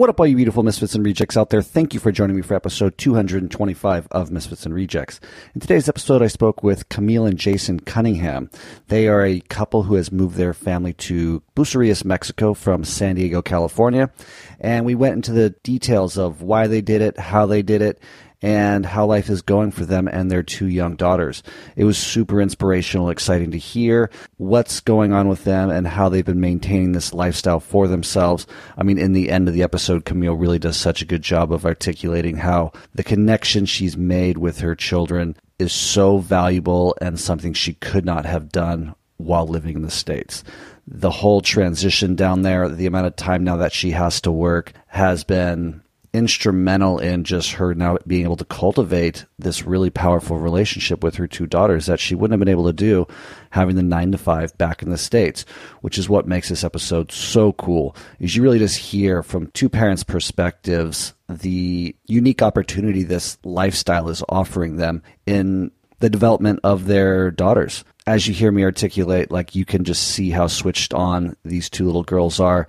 What up, all you beautiful Misfits and Rejects out there? Thank you for joining me for episode 225 of Misfits and Rejects. In today's episode, I spoke with Camille and Jason Cunningham. They are a couple who has moved their family to Bucerias, Mexico from San Diego, California. And we went into the details of why they did it, how they did it, and how life is going for them and their two young daughters. It was super inspirational, exciting to hear what's going on with them and how they've been maintaining this lifestyle for themselves. I mean, in the end of the episode, Camille really does such a good job of articulating how the connection she's made with her children is so valuable and something she could not have done while living in the States the whole transition down there, the amount of time now that she has to work has been instrumental in just her now being able to cultivate this really powerful relationship with her two daughters that she wouldn't have been able to do having the nine to five back in the states which is what makes this episode so cool is you really just hear from two parents perspectives the unique opportunity this lifestyle is offering them in the development of their daughters. As you hear me articulate like you can just see how switched on these two little girls are.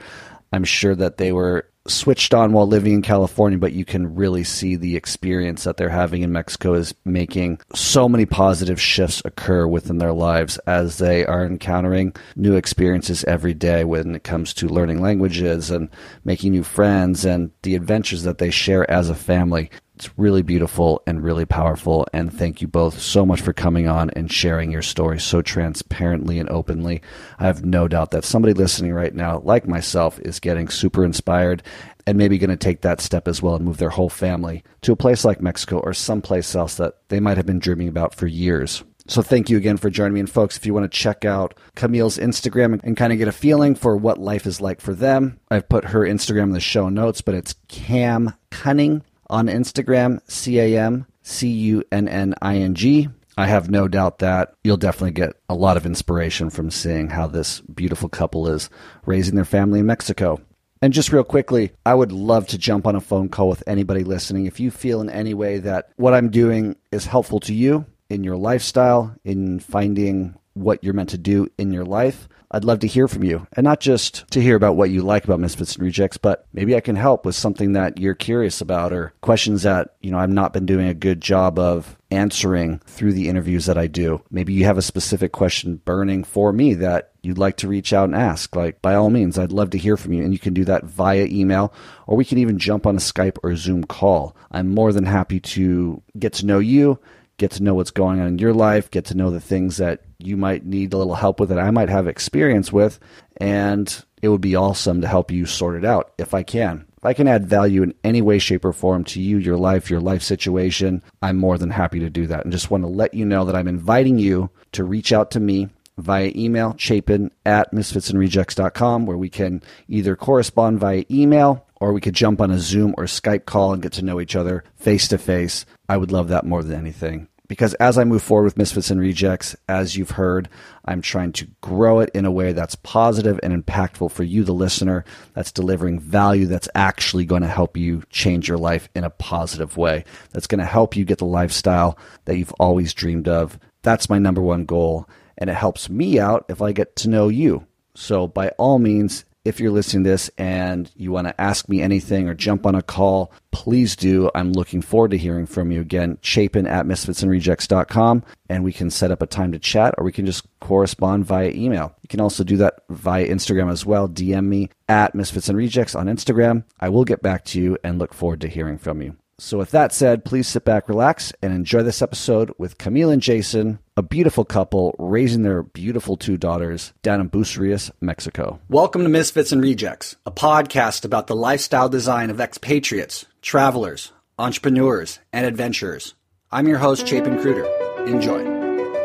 I'm sure that they were switched on while living in California, but you can really see the experience that they're having in Mexico is making so many positive shifts occur within their lives as they are encountering new experiences every day when it comes to learning languages and making new friends and the adventures that they share as a family. It's really beautiful and really powerful. And thank you both so much for coming on and sharing your story so transparently and openly. I have no doubt that somebody listening right now, like myself, is getting super inspired and maybe going to take that step as well and move their whole family to a place like Mexico or someplace else that they might have been dreaming about for years. So thank you again for joining me. And folks, if you want to check out Camille's Instagram and, kind of get a feeling for what life is like for them, I've put her Instagram in the show notes, but it's Cam Cunning on Instagram, C A M C U N N I N G. I have no doubt that you'll definitely get a lot of inspiration from seeing how this beautiful couple is raising their family in Mexico. And just real quickly, I would love to jump on a phone call with anybody listening. If you feel in any way that what I'm doing is helpful to you in your lifestyle, in finding what you're meant to do in your life, I'd love to hear from you. And not just to hear about what you like about Misfits and Rejects, but maybe I can help with something that you're curious about or questions that, you know, I've not been doing a good job of answering through the interviews that I do. Maybe you have a specific question burning for me that you'd like to reach out and ask. Like, by all means, I'd love to hear from you. And you can do that via email, or we can even jump on a Skype or Zoom call. I'm more than happy to get to know you get to know what's going on in your life, get to know the things that you might need a little help with that I might have experience with, and it would be awesome to help you sort it out if I can. If I can add value in any way, shape, or form to you, your life, your life situation, I'm more than happy to do that. And just want to let you know that I'm inviting you to reach out to me via email, chapin at misfitsandrejects.com, where we can either correspond via email or we could jump on a Zoom or Skype call and get to know each other face to face. I would love that more than anything because as I move forward with Misfits and Rejects, as you've heard, I'm trying to grow it in a way that's positive and impactful for you, the listener, that's delivering value that's actually going to help you change your life in a positive way, that's going to help you get the lifestyle that you've always dreamed of. That's my number one goal. And it helps me out if I get to know you. So, by all means, if you're listening to this and you want to ask me anything or jump on a call, please do. I'm looking forward to hearing from you again. Chapin at misfitsandrejects.com and we can set up a time to chat or we can just correspond via email. You can also do that via Instagram as well. DM me at Misfits and Rejects on Instagram. I will get back to you and look forward to hearing from you. So, with that said, please sit back, relax, and enjoy this episode with Camille and Jason, a beautiful couple raising their beautiful two daughters down in Bucerias, Mexico. Welcome to Misfits and Rejects, a podcast about the lifestyle design of expatriates, travelers, entrepreneurs, and adventurers. I'm your host, Chapin Cruder. Enjoy.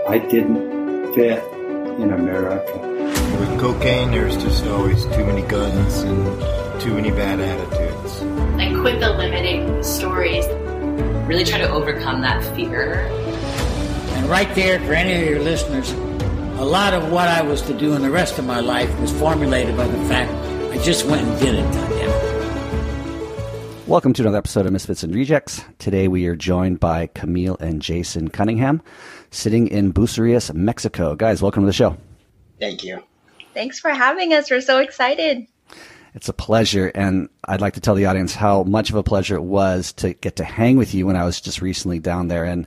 I didn't fit in America. With cocaine, there's just always too many guns and too many bad attitudes. Like, quit the limiting stories. Really try to overcome that fear. And right there, for any of your listeners, a lot of what I was to do in the rest of my life was formulated by the fact I just went and did it. Welcome to another episode of Misfits and Rejects. Today we are joined by Camille and Jason Cunningham, sitting in Bucerias, Mexico. Guys, welcome to the show. Thank you. Thanks for having us. We're so excited. It's a pleasure, and I'd like to tell the audience how much of a pleasure it was to get to hang with you when I was just recently down there, and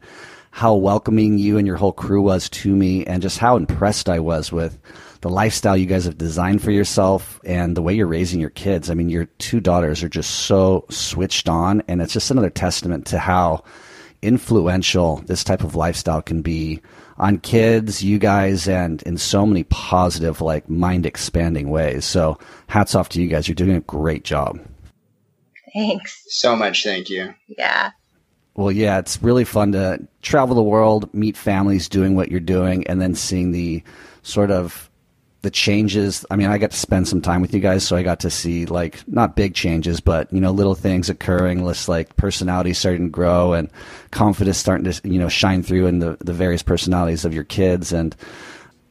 how welcoming you and your whole crew was to me, and just how impressed I was with the lifestyle you guys have designed for yourself and the way you're raising your kids. I mean, your two daughters are just so switched on, and it's just another testament to how influential this type of lifestyle can be on kids, you guys, and in so many positive, like mind expanding ways. So, hats off to you guys. You're doing a great job. Thanks. So much, thank you. Yeah. Well, yeah, it's really fun to travel the world, meet families doing what you're doing, and then seeing the sort of the changes. I mean, I got to spend some time with you guys, so I got to see like not big changes, but you know, little things occurring. Less like personality starting to grow and confidence starting to you know shine through in the the various personalities of your kids. And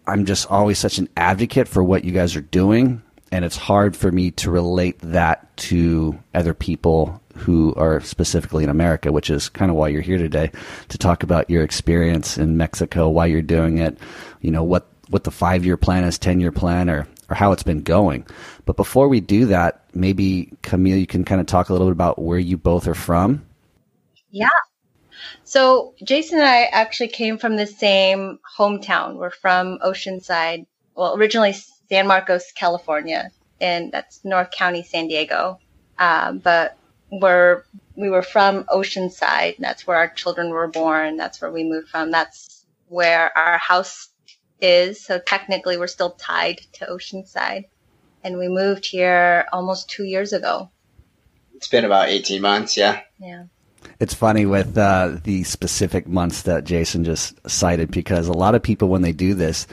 I'm just always such an advocate for what you guys are doing, and it's hard for me to relate that to other people who are specifically in America, which is kind of why you're here today to talk about your experience in Mexico, why you're doing it, you know, what what the five year plan is, 10 year plan, or, or how it's been going. But before we do that, maybe Camille, you can kind of talk a little bit about where you both are from. Yeah. So Jason and I actually came from the same hometown. We're from Oceanside. Well, originally San Marcos, California, and that's North County, San Diego. Um, but we're we were from Oceanside. That's where our children were born. That's where we moved from. That's where our house is. So technically, we're still tied to Oceanside. And we moved here almost two years ago. It's been about 18 months, yeah. Yeah. It's funny with uh, the specific months that Jason just cited because a lot of people, when they do this,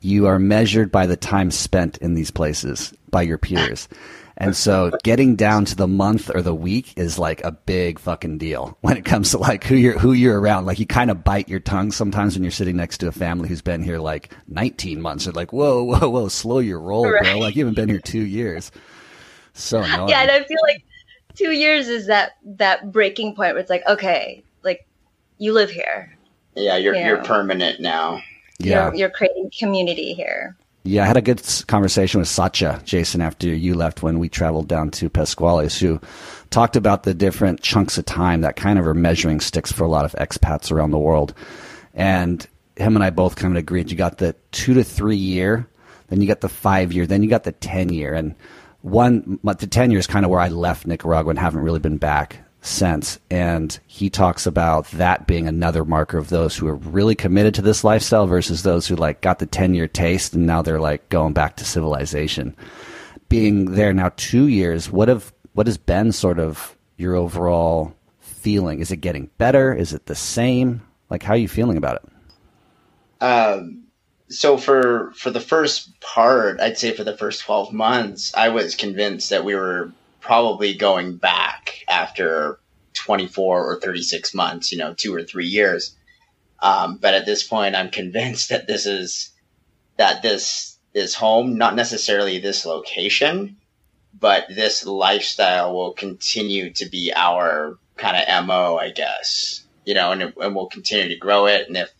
you are measured by the time spent in these places by your peers. And so getting down to the month or the week is like a big fucking deal when it comes to like who you're who you're around. Like you kind of bite your tongue sometimes when you're sitting next to a family who's been here like 19 months. They're like, whoa, whoa, whoa, slow your roll, right. bro. Like you haven't been here two years. So annoying. yeah, and I feel like two years is that that breaking point where it's like, okay, like you live here. Yeah, you're you are know? permanent now. Yeah, you're, you're creating community here. Yeah, I had a good conversation with Sacha, Jason, after you left when we traveled down to Pascuales, who talked about the different chunks of time that kind of are measuring sticks for a lot of expats around the world. And him and I both kind of agreed. You got the two to three year, then you got the five year, then you got the 10 year. And one, the 10 year is kind of where I left Nicaragua and haven't really been back sense. And he talks about that being another marker of those who are really committed to this lifestyle versus those who like got the 10 year taste and now they're like going back to civilization. Being there now two years, what have, what has been sort of your overall feeling? Is it getting better? Is it the same? Like, how are you feeling about it? Um, so for for the first part, I'd say for the first twelve months, I was convinced that we were probably going back after 24 or 36 months, you know, two or three years. Um, but at this point, I'm convinced that this is that this is home, not necessarily this location, but this lifestyle will continue to be our kind of mo, I guess. You know, and, and we'll continue to grow it. And if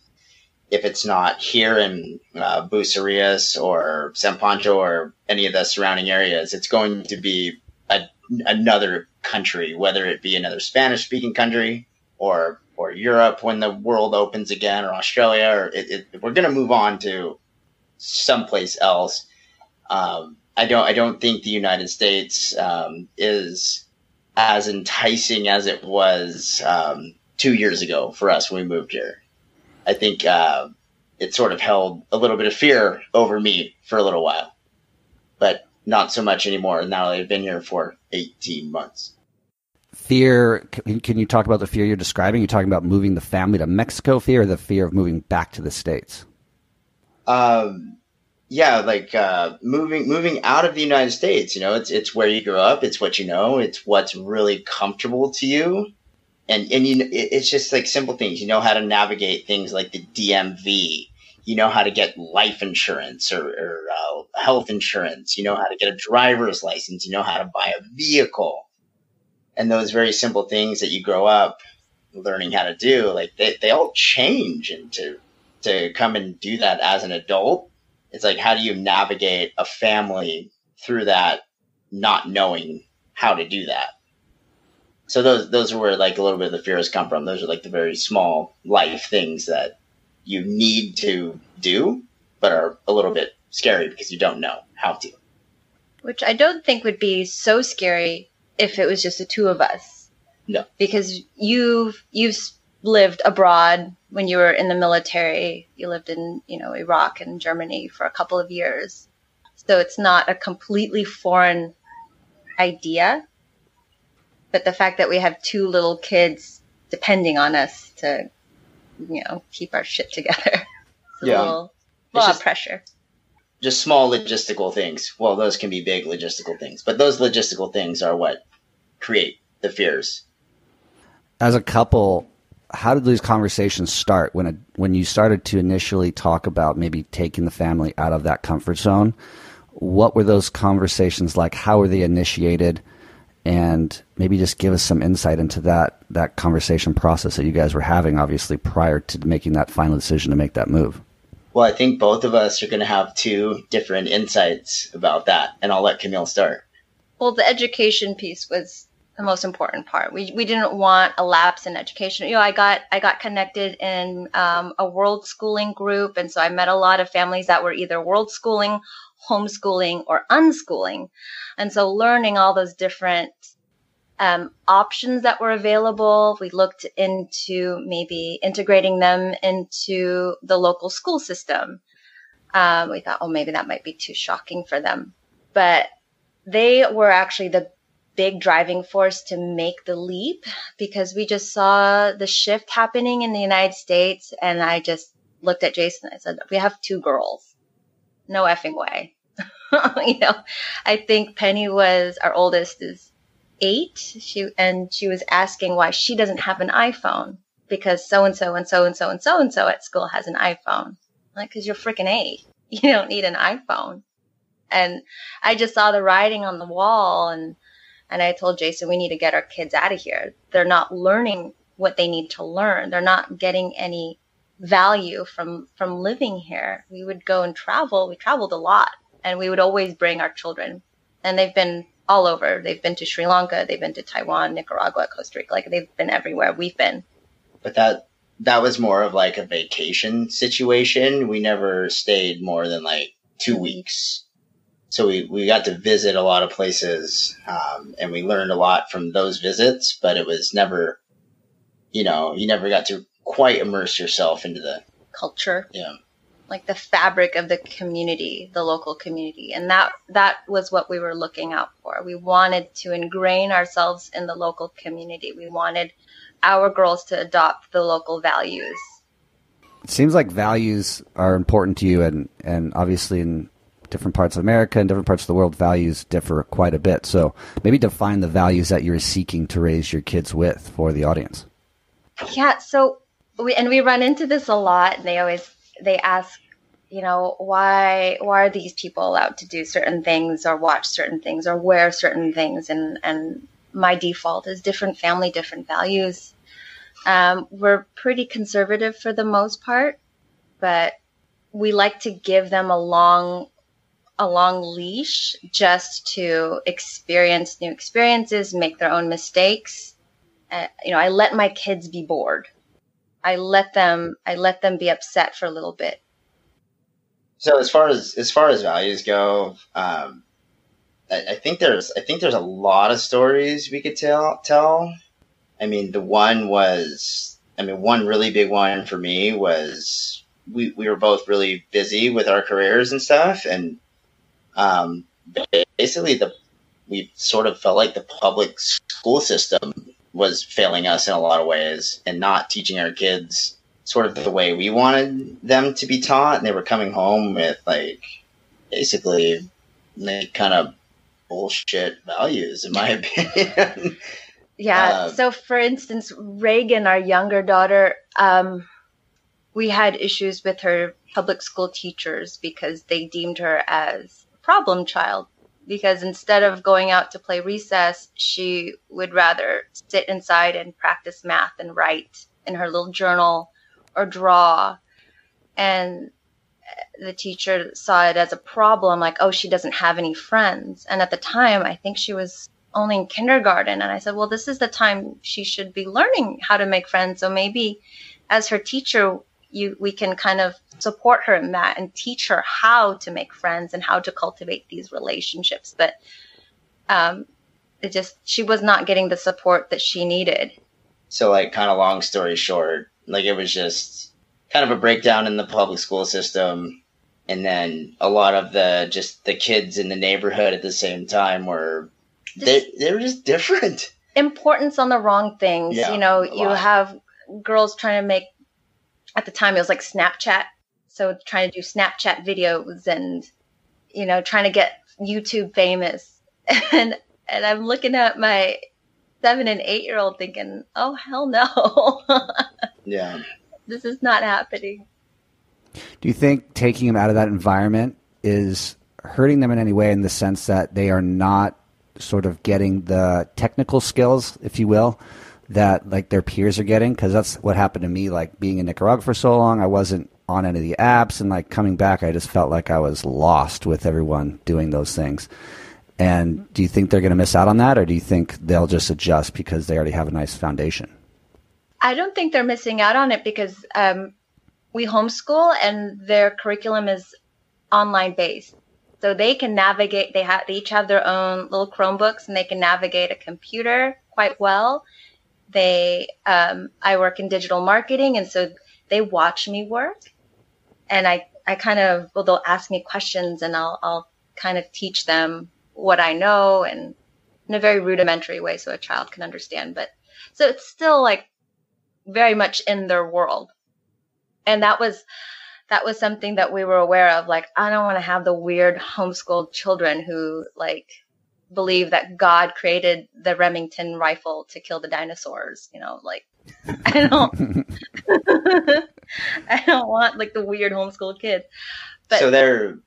if it's not here in uh, Bucerías or San Pancho or any of the surrounding areas, it's going to be another country, whether it be another Spanish speaking country or or Europe when the world opens again, or Australia, or it, it, we're going to move on to someplace else. Um, I don't I don't think the United States um, is as enticing as it was um, two years ago for us when we moved here. I think uh, it sort of held a little bit of fear over me for a little while, not so much anymore now that I've been here for 18 months. Fear, can you talk about the fear you're describing? You're talking about moving the family to Mexico fear or the fear of moving back to the States? Um, yeah, like uh, moving moving out of the United States. You know, it's it's where you grew up. It's what you know. It's what's really comfortable to you, and and you it's just like simple things. You know how to navigate things like the DMV you know how to get life insurance or, or uh, health insurance. You know how to get a driver's license. You know how to buy a vehicle. And those very simple things that you grow up learning how to do, like they, they all change. And to, to come and do that as an adult, it's like, how do you navigate a family through that not knowing how to do that. So those those are where like a little bit of the fears come from. Those are like the very small life things that you need to do, but are a little bit scary because you don't know how to. Which I don't think would be so scary if it was just the two of us. No. Because you've you've lived abroad when you were in the military. You lived in, you know, Iraq and Germany for a couple of years. So it's not a completely foreign idea. But the fact that we have two little kids depending on us to, you know, keep our shit together. It's a Yeah. little, It's lot just- of pressure. Just small logistical things. Well, those can be big logistical things, but those logistical things are what create the fears. As a couple, how did these conversations start when it, when you started to initially talk about maybe taking the family out of that comfort zone? What were those conversations like? How were they initiated? And maybe just give us some insight into that that conversation process that you guys were having, obviously prior to making that final decision to make that move. Well, I think both of us are going to have two different insights about that, and I'll let Camille start. Well, the education piece was the most important part. We we didn't want a lapse in education. You know, I got I got connected in um, a world schooling group, and so I met a lot of families that were either world schooling, homeschooling, or unschooling, and so learning all those different um, options that were available. We looked into maybe integrating them into the local school system. Um, we thought, oh, maybe that might be too shocking for them, but they were actually the big driving force to make the leap because we just saw the shift happening in the United States. And I just looked at Jason. I said, we have two girls. No effing way. you know, I think Penny was our oldest is eight. She, and she was asking why she doesn't have an iPhone because so and so and so and so and so and so at school has an iPhone. Like, cause you're freaking eight. You don't need an iPhone. And I just saw the writing on the wall and and I told Jason we need to get our kids out of here. They're not learning what they need to learn. They're not getting any value from from living here. We would go and travel. We traveled a lot and we would always bring our children. And they've been all over. They've been to Sri Lanka, they've been to Taiwan, Nicaragua, Costa Rica. Like they've been everywhere we've been. But that that was more of like a vacation situation. We never stayed more than like two weeks. So we, we got to visit a lot of places, um, and we learned a lot from those visits, but it was never, you know, you never got to quite immerse yourself into the, Culture. yeah. like the fabric of the community, the local community. And that that was what we were looking out for. We wanted to ingrain ourselves in the local community. We wanted our girls to adopt the local values. It seems like values are important to you, and, and obviously in different parts of America and different parts of the world, values differ quite a bit. So maybe define the values that you're seeking to raise your kids with for the audience. Yeah, so we and we run into this a lot and they always they ask, you know, why why are these people allowed to do certain things or watch certain things or wear certain things and and my default is different family, different values. Um, we're pretty conservative for the most part, but we like to give them a long a long leash just to experience new experiences, make their own mistakes. Uh, you know, I let my kids be bored. I let them I let them be upset for a little bit. So as far as as far as values go, um, I, I think there's I think there's a lot of stories we could tell tell. I mean, the one was I mean, one really big one for me was we we were both really busy with our careers and stuff, and um, basically the we sort of felt like the public school system was failing us in a lot of ways and not teaching our kids sort of the way we wanted them to be taught. And they were coming home with like basically like kind of bullshit values, in my opinion. Yeah. Um, so, for instance, Reagan, our younger daughter, um, we had issues with her public school teachers because they deemed her as problem child. Because instead of going out to play recess, she would rather sit inside and practice math and write in her little journal or draw. And the teacher saw it as a problem, like, oh, she doesn't have any friends. And at the time, I think she was only in kindergarten. And I said, well, this is the time she should be learning how to make friends. So maybe as her teacher, you, we can kind of support her in that and teach her how to make friends and how to cultivate these relationships. But, um, it just, she was not getting the support that she needed. So, like, kind of long story short, like, it was just kind of a breakdown in the public school system. And then a lot of the just the kids in the neighborhood at the same time were they they were just different. Importance on the wrong things. Yeah, you know, you lot. have girls trying to make at the time it was like Snapchat. So trying to do Snapchat videos and you know, trying to get YouTube famous. And and I'm looking at my seven and eight year old thinking, Oh hell no. Yeah. this is not happening. Do you think taking them out of that environment is hurting them in any way in the sense that they are not sort of getting the technical skills, if you will, that like their peers are getting? Because that's what happened to me. Like being in Nicaragua for so long, I wasn't on any of the apps, and like coming back, I just felt like I was lost with everyone doing those things. And do you think they're going to miss out on that, or do you think they'll just adjust because they already have a nice foundation? I don't think they're missing out on it because um, we homeschool and their curriculum is online based. So they can navigate. They have they each have their own little Chromebooks and they can navigate a computer quite well. They um, I work in digital marketing and so they watch me work, and I I kind of well they'll ask me questions and I'll I'll kind of teach them what I know and in a very rudimentary way so a child can understand. But so it's still like very much in their world. And that was that was something that we were aware of. Like, I don't want to have the weird homeschooled children who like believe that God created the Remington rifle to kill the dinosaurs. You know, like I don't I don't want like the weird homeschooled kids. But so they're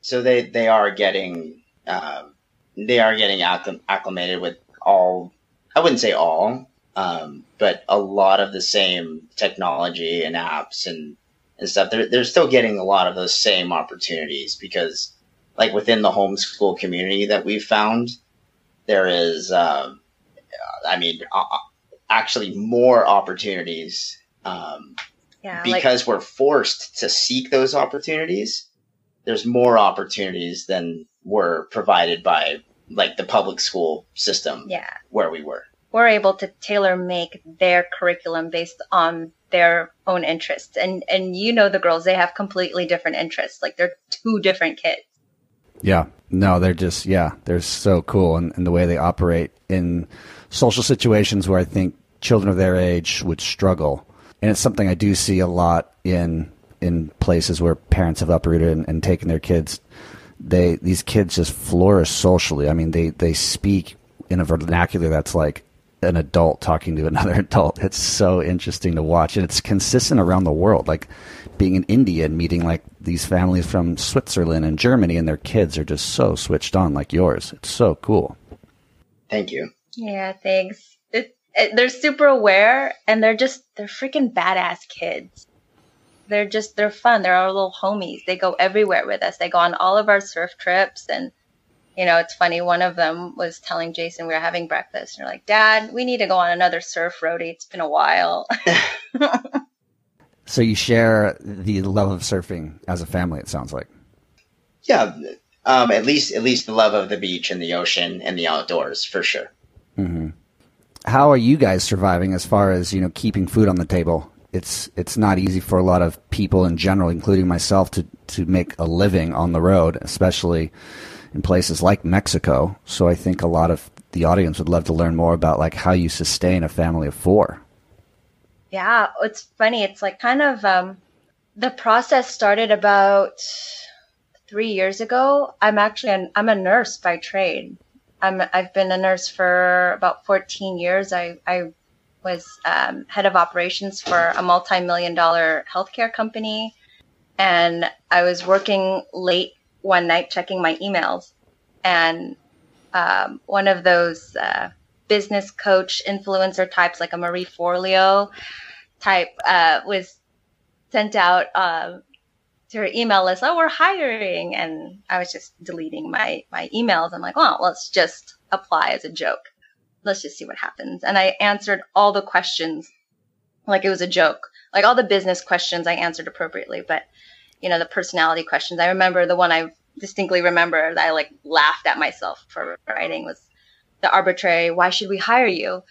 so they they are getting um, they are getting acclim- acclimated with all I wouldn't say all um, but a lot of the same technology and apps and and stuff they're, they're still getting a lot of those same opportunities because like within the homeschool community that we've found there is um, I mean uh, actually more opportunities um, yeah, like because we're forced to seek those opportunities there's more opportunities than were provided by like the public school system yeah. where we were we're able to tailor make their curriculum based on their own interests. And and you know the girls, they have completely different interests. Like they're two different kids. Yeah. No, they're just yeah, they're so cool and, and the way they operate in social situations where I think children of their age would struggle. And it's something I do see a lot in in places where parents have uprooted and, and taken their kids. They these kids just flourish socially. I mean, they they speak in a vernacular that's like an adult talking to another adult. It's so interesting to watch, and it's consistent around the world. Like being in India and meeting like these families from Switzerland and Germany, and their kids are just so switched on, like yours. It's so cool. thank you Yeah, thanks. It, it, they're super aware and they're just they're freaking badass kids. They're just they're fun. They're our little homies. They go everywhere with us. They go on all of our surf trips and you know, it's funny. One of them was telling Jason we were having breakfast, and they're like, "Dad, we need to go on another surf roadie. It's been a while." So you share the love of surfing as a family. It sounds like. yeah um, at least at least the love of the beach and the ocean and the outdoors for sure How are you guys surviving as far as you know keeping food on the table? It's it's not easy for a lot of people in general, including myself, to to make a living on the road, especially in places like Mexico. So I think a lot of the audience would love to learn more about like how you sustain a family of four. Yeah, it's funny. It's like kind of um, the process started about three years ago. I'm actually an, I'm a nurse by trade. I'm I've been a nurse for about 14 years. I I was um, head of operations for a multi-million dollar healthcare company, and I was working late one night checking my emails, and um, one of those. Uh, business coach influencer types like a Marie Forleo type uh, was sent out um, to her email list, oh, we're hiring. And I was just deleting my, my emails. I'm like, well, let's just apply as a joke. Let's just see what happens. And I answered all the questions like it was a joke. Like all the business questions I answered appropriately, but you know, the personality questions. I remember the one I distinctly remember that I like laughed at myself for writing was the arbitrary, why should we hire you?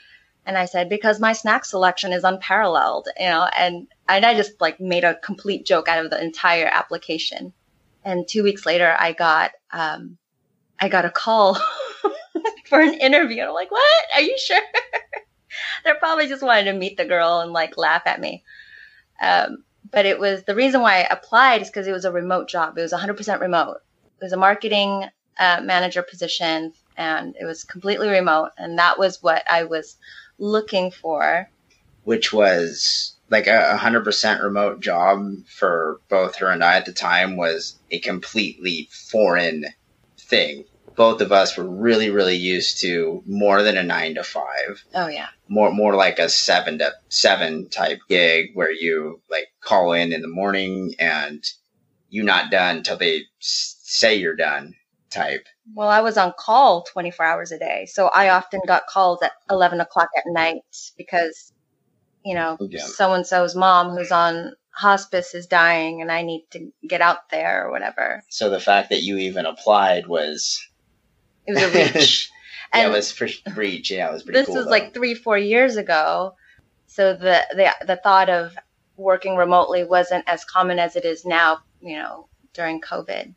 And I said, because my snack selection is unparalleled, you know, and, and I just like made a complete joke out of the entire application. And two weeks later, I got, um, I got a call for an interview. And I'm like, what? Are you sure? They're probably just wanted to meet the girl and like laugh at me. Um, but it was the reason why I applied is because it was a remote job. It was 100% remote. It was a marketing uh, manager position and it was completely remote. And that was what I was looking for. Which was like a 100% remote job for both her and I at the time was a completely foreign thing. Both of us were really, really used to more than a nine to five. Oh yeah. More, more like a seven to seven type gig where you like call in in the morning and you not done until they say you're done type. Well, I was on call 24 hours a day. So I often got calls at 11 o'clock at night because, you know, so and so's mom who's on hospice is dying and I need to get out there or whatever. So the fact that you even applied was. It was a reach. yeah, it was for reach. Yeah, it was pretty This cool, was though. like three, four years ago. So the, the, the thought of working remotely wasn't as common as it is now, you know, during COVID.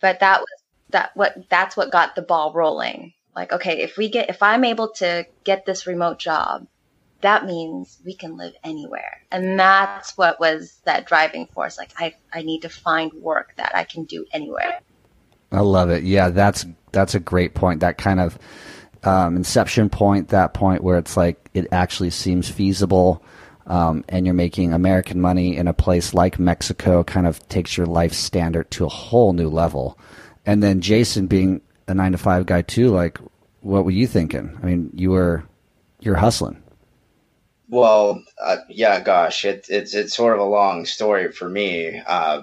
But that was that what that's what got the ball rolling. Like, okay, if we get if I'm able to get this remote job, that means we can live anywhere. And that's what was that driving force. Like I I need to find work that I can do anywhere. I love it. Yeah, that's that's a great point. That kind of um, inception point, that point where it's like it actually seems feasible, um, and you're making American money in a place like Mexico, kind of takes your life standard to a whole new level. And then Jason being a nine to five guy too, like what were you thinking? I mean, you were you're hustling. Well, uh, yeah, gosh, it, it's it's sort of a long story for me. Uh,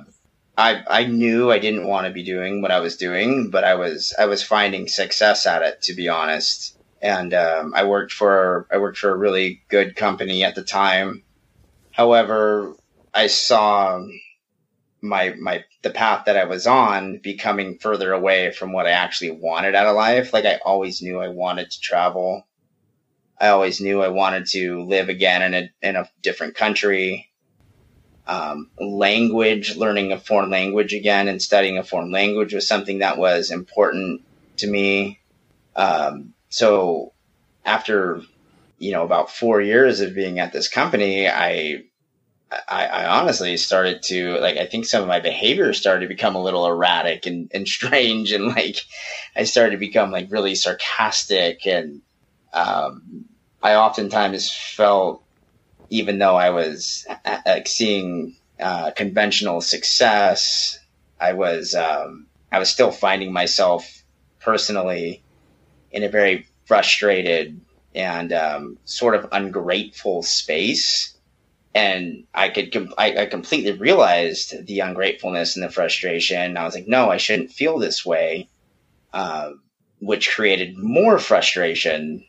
I I knew I didn't want to be doing what I was doing, but I was I was finding success at it, to be honest. And um, I worked for I worked for a really good company at the time. However, I saw my my the path that I was on becoming further away from what I actually wanted out of life. Like I always knew I wanted to travel. I always knew I wanted to live again in a in a different country. Um, language, learning a foreign language again and studying a foreign language was something that was important to me. Um, so after you know about four years of being at this company, I I, I, honestly started to like I think some of my behavior started to become a little erratic and, and strange and like I started to become like really sarcastic and um, I oftentimes felt even though I was uh, like seeing uh, conventional success I was um, I was still finding myself personally in a very frustrated and um, sort of ungrateful space and I could com- I, I, completely realized the ungratefulness and the frustration. I was like, no, I shouldn't feel this way, uh, which created more frustration,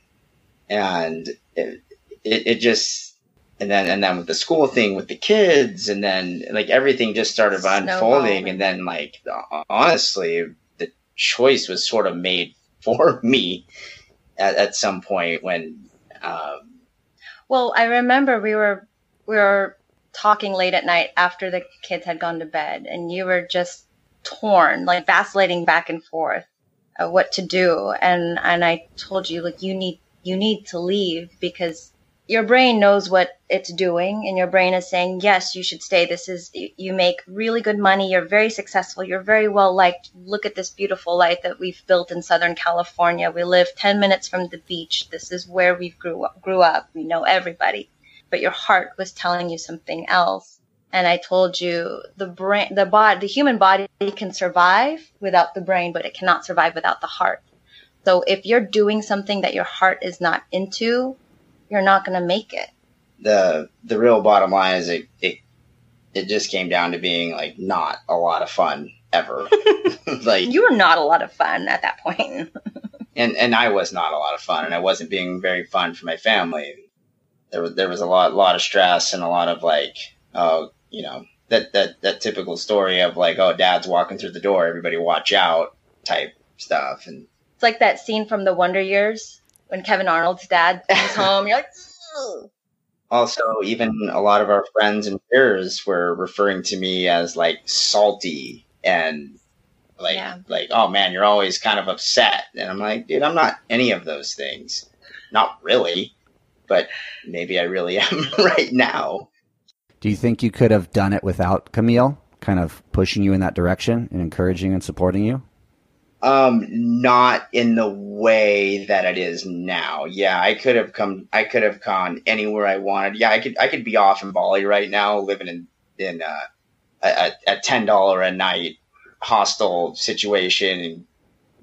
and it, it, it, just and then and then with the school thing with the kids, and then like everything just started unfolding, and then like honestly, the choice was sort of made for me at, at some point when. Um, well, I remember we were we were talking late at night after the kids had gone to bed and you were just torn like vacillating back and forth what to do and and i told you like you need you need to leave because your brain knows what it's doing and your brain is saying yes you should stay. This is you make really good money. You're very successful. You're very well liked. Look at this beautiful life that we've built in southern california. We live 10 minutes from the beach. This is where we grew up, grew up. We know everybody. But your heart was telling you something else. And I told you the brain, the body, the human body can survive without the brain, but it cannot survive without the heart. So if you're doing something that your heart is not into, you're not going to make it. The the real bottom line is it, it it just came down to being like not a lot of fun ever. like You were not a lot of fun at that point. and and I was not a lot of fun, and I wasn't being very fun for my family. There was there was a lot lot of stress and a lot of like, oh, you know, that that that typical story of like, oh, dad's walking through the door, everybody watch out, type stuff, and It's like that scene from The Wonder Years when Kevin Arnold's dad comes home. You're like, "Ugh." also even a lot of our friends and peers were referring to me as like salty and like Yeah. like oh man you're always kind of upset and i'm like dude i'm not any of those things not really but maybe i really am right now Do you think you could have done it without Camille kind of pushing you in that direction and encouraging and supporting you? Um not in the way that it is now. Yeah i could have come i could have gone anywhere i wanted. Yeah i could i could be off in bali right now living in in uh, a, a ten dollar a night hostel situation and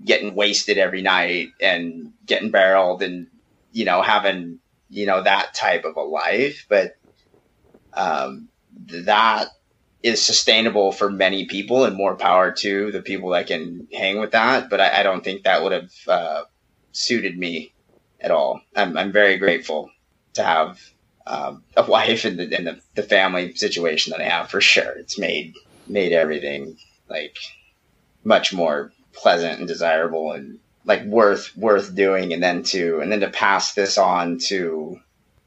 getting wasted every night and getting barreled and you know having you know that type of a life. But um that is sustainable for many people and more power to the people that can hang with that. But I, I don't think that would have uh, suited me at all. I'm, I'm very grateful to have um, a wife and, the, and the, the family situation that I have for sure. It's made made everything like much more pleasant and desirable and like worth worth doing and then to and then to pass this on to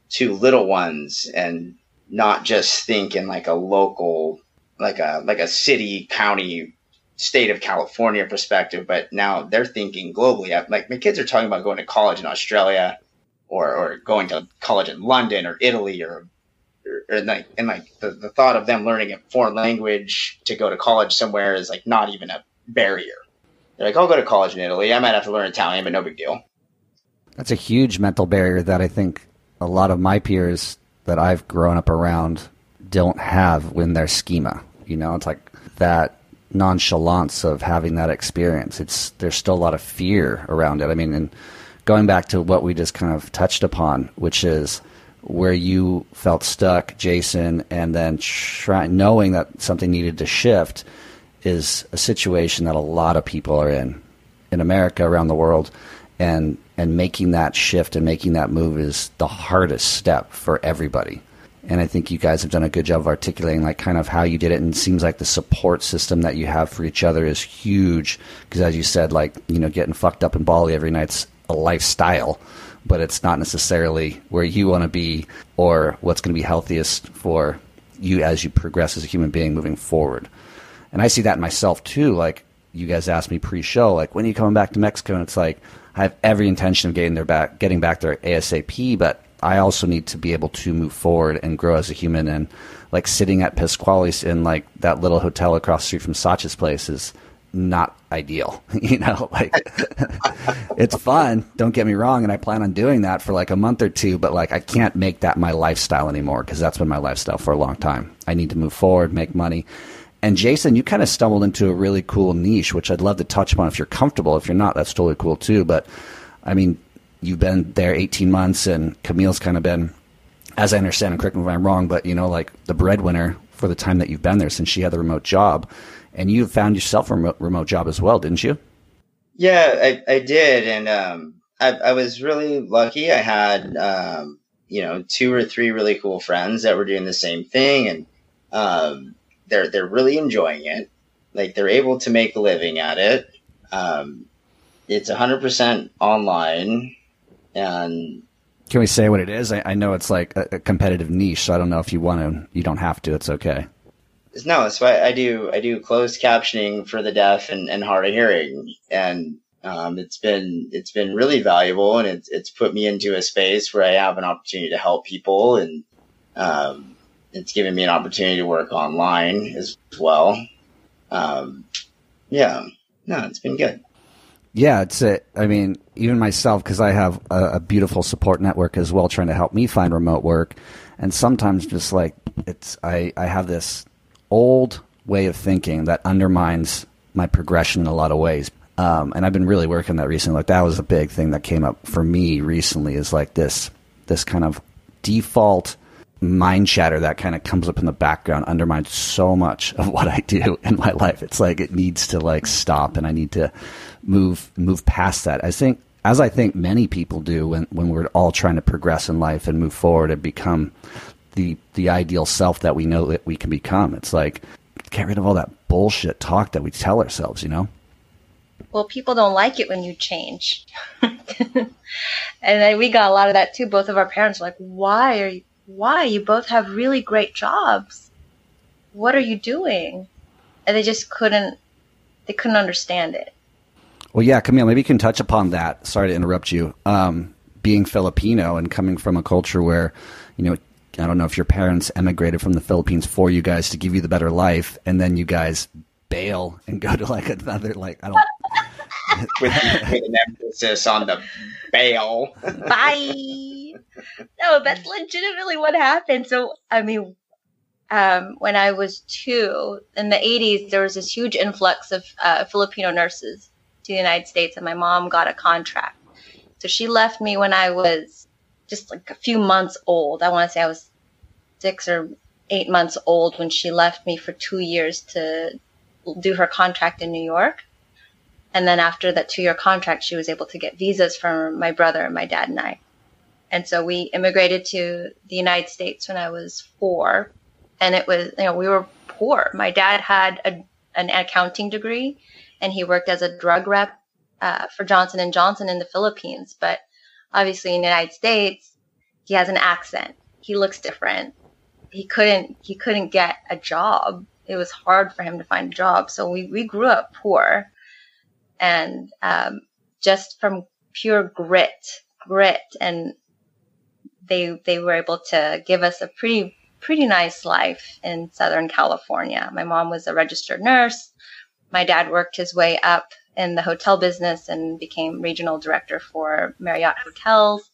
to little ones and not just think in like a local like a like a city county state of california perspective but now they're thinking globally. Like my kids are talking about going to college in australia or, or going to college in london or italy or or, or like and like the, the thought of them learning a foreign language to go to college somewhere is like not even a barrier. They're like i'll go to college in italy. I might have to learn italian but no big deal. That's a huge mental barrier that I think a lot of my peers that I've grown up around don't have when their schema. You know, it's like that nonchalance of having that experience. It's there's still a lot of fear around it. I mean, and going back to what we just kind of touched upon, which is where you felt stuck, Jason, and then try, knowing that something needed to shift is a situation that a lot of people are in in America around the world and and making that shift and making that move is the hardest step for everybody. And I think you guys have done a good job of articulating like kind of how you did it and it seems like the support system that you have for each other is huge because as you said like, you know, getting fucked up in Bali every night's a lifestyle, but it's not necessarily where you want to be or what's going to be healthiest for you as you progress as a human being moving forward. And I see that in myself too. Like you guys asked me pre-show, like when are you coming back to Mexico? And it's like I have every intention of getting there back, getting back there ASAP. But I also need to be able to move forward and grow as a human. And like sitting at Pascuales in like that little hotel across the street from Sacha's place is not ideal. you know, like it's fun. Don't get me wrong, and I plan on doing that for like a month or two. But like I can't make that my lifestyle anymore because that's been my lifestyle for a long time. I need to move forward, make money. And Jason, you kind of stumbled into a really cool niche, which I'd love to touch upon if you're comfortable. If you're not, that's totally cool too. But I mean, you've been there 18 months, and Camille's kind of been, as I understand, and correct me if I'm wrong, but you know, like the breadwinner for the time that you've been there since she had the remote job, and you found yourself a remote, remote job as well, didn't you? Yeah, I, I did, and um, I, I was really lucky. I had um, you know two or three really cool friends that were doing the same thing, and um, they're they're really enjoying it. Like they're able to make a living at it. Um, it's hundred percent online, and Can we say what it is? I, I know it's like a, a competitive niche, so I don't know if you want to. You don't have to. It's okay. no, so I, I do I do closed captioning for the deaf and, and hard of hearing, and um, it's been it's been really valuable, and it's it's put me into a space where I have an opportunity to help people, and um, it's given me an opportunity to work online as well. Um, yeah, no, it's been good. Yeah, it's a, I mean, even myself, because I have a, a beautiful support network as well, trying to help me find remote work. And sometimes just like it's, I, I have this old way of thinking that undermines my progression in a lot of ways. Um, and I've been really working on that recently. Like that was a big thing that came up for me recently is like this, this kind of default mind chatter that kind of comes up in the background undermines so much of what I do in my life. It's like it needs to like stop and I need to move move past that. I think as I think many people do when, when we're all trying to progress in life and move forward and become the the ideal self that we know that we can become. It's like get rid of all that bullshit talk that we tell ourselves, you know? Well, people don't like it when you change. and then we got a lot of that too. Both of our parents were like, why are you, why? You both have really great jobs. What are you doing? And they just couldn't, they couldn't understand it. Well, yeah, Camille, maybe you can touch upon that. Sorry to interrupt you. Um, being Filipino and coming from a culture where, you know, I don't know if your parents emigrated from the Philippines for you guys to give you the better life, and then you guys bail and go to like another like I don't. with, with an emphasis on the bail. Bye. no, that's legitimately what happened. So, I mean, um, when I was two in the 80s, there was this huge influx of uh, Filipino nurses to the United States, and my mom got a contract. So she left me when I was just like a few months old. I want to say I was six or eight months old when she left me for two years to do her contract in New York. And then after that two year contract, she was able to get visas for my brother, and my dad, and I. And so we immigrated to the United States when I was four. And it was, you know, we were poor. My dad had a, an accounting degree and he worked as a drug rep uh, for Johnson and Johnson in the Philippines. But obviously in the United States, he has an accent. He looks different. He couldn't, he couldn't get a job. It was hard for him to find a job. So we, we grew up poor and um, just from pure grit, grit, and they they were able to give us a pretty pretty nice life in Southern California. My mom was a registered nurse. My dad worked his way up in the hotel business and became regional director for Marriott Hotels.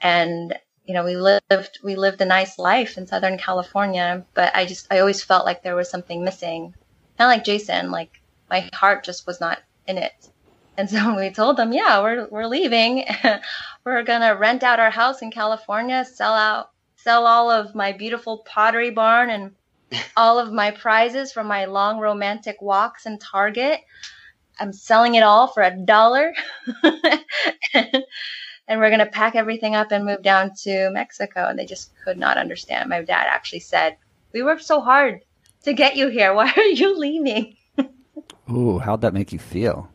And you know, we lived we lived a nice life in Southern California, but I just I always felt like there was something missing. Kind of like Jason, like my heart just was not in it. And so we told them, yeah, we're, we're leaving. we're to rent out our house in California, sell out, sell all of my beautiful pottery barn and all of my prizes from my long romantic walks in Target. I'm selling it all for a dollar. and we're going to pack everything up and move down to Mexico. And they just could not understand. My dad actually said, We worked so hard to get you here. Why are you leaving? Ooh, how'd that make you feel?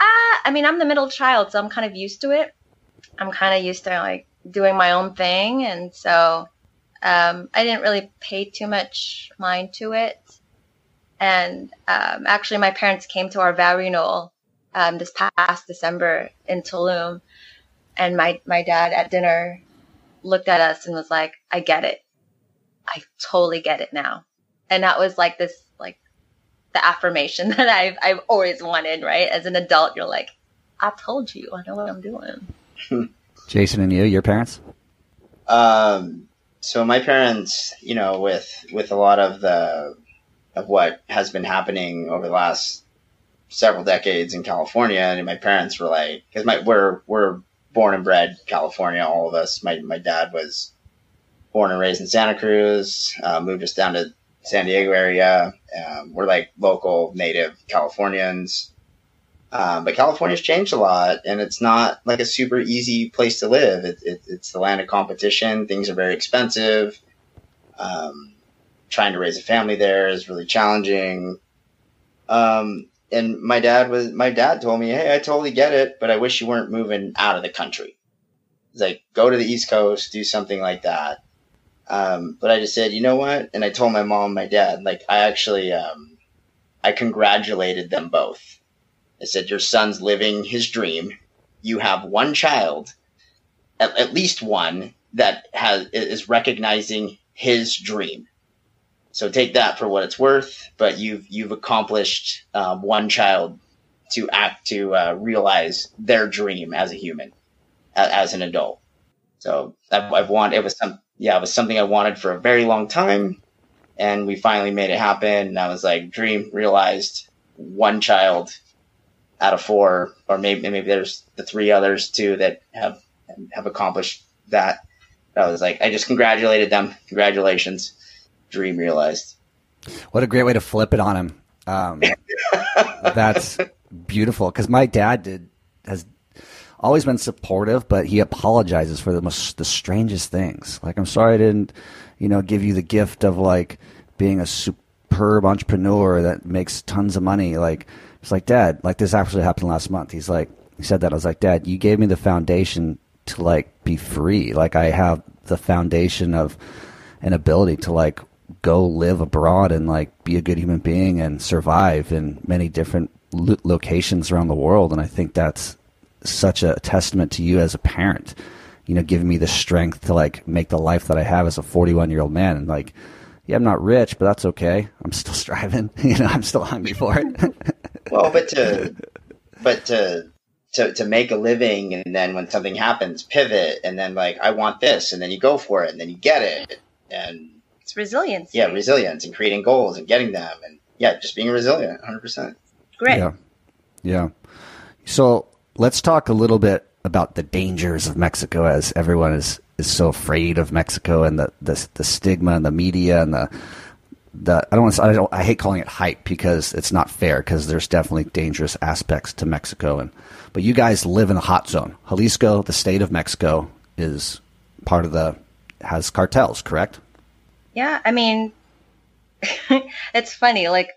Ah, uh, I mean, I'm the middle child, so I'm kind of used to it. I'm kind of used to like doing my own thing, and so um, I didn't really pay too much mind to it. And um, actually, my parents came to our vow renewal um, this past December in Tulum, and my my dad at dinner looked at us and was like, "I get it. I totally get it now." And that was like this like the affirmation that I've I've always wanted, right? As an adult, you're like, I told you, I know what I'm doing. Jason and you, your parents? Um, so my parents, you know, with with a lot of the of what has been happening over the last several decades in California, and my parents were like, because my we're we're born and bred California, all of us. My my dad was born and raised in Santa Cruz, uh, moved us down to San Diego area. Um, we're like local native Californians. Um, but California's changed a lot, and it's not like a super easy place to live. It, it, it's the land of competition. Things are very expensive. Um, trying to raise a family there is really challenging. Um, and my dad was my dad told me, "Hey, I totally get it, but I wish you weren't moving out of the country. He's like, go to the East Coast, do something like that." Um, but I just said, you know what? And I told my mom, and my dad, like I actually, um, I congratulated them both. I said, your son's living his dream. You have one child, at, at least one that has is recognizing his dream. So take that for what it's worth. But you've you've accomplished um, one child to act to uh, realize their dream as a human, as, as an adult. So I've, I've wanted it was some yeah, it was something I wanted for a very long time. And we finally made it happen. And I was like, dream realized one child out of four, or maybe maybe there's the three others too that have have accomplished that. I was like, I just congratulated them. Congratulations, dream realized. What a great way to flip it on him. Um, that's beautiful because my dad did has always been supportive, but he apologizes for the most the strangest things. Like, I'm sorry I didn't, you know, give you the gift of like being a superb entrepreneur that makes tons of money. Like, it's like, Dad, like this actually happened last month. He's like, he said that. I was like, Dad, you gave me the foundation to like be free. Like, I have the foundation of an ability to like go live abroad and like be a good human being and survive in many different lo- locations around the world. And I think that's such a testament to you as a parent, you know, giving me the strength to like make the life that I have as a 41 year old man. And like, yeah, I'm not rich, but that's okay. I'm still striving. you know, I'm still hungry for it. well, but to, but to, to, to make a living and then when something happens, pivot and then like, I want this and then you go for it and then you get it. And it's resilience. Yeah, resilience and creating goals and getting them and yeah, just being resilient 100%. Great. Yeah. Yeah. So let's talk a little bit about the dangers of Mexico as everyone is, is so afraid of Mexico and the, the, the stigma and the media and the, the I don't I don't I hate calling it hype because it's not fair because there's definitely dangerous aspects to Mexico and but you guys live in a hot zone. Jalisco, the state of Mexico, is part of the has cartels, correct? Yeah, I mean, it's funny. Like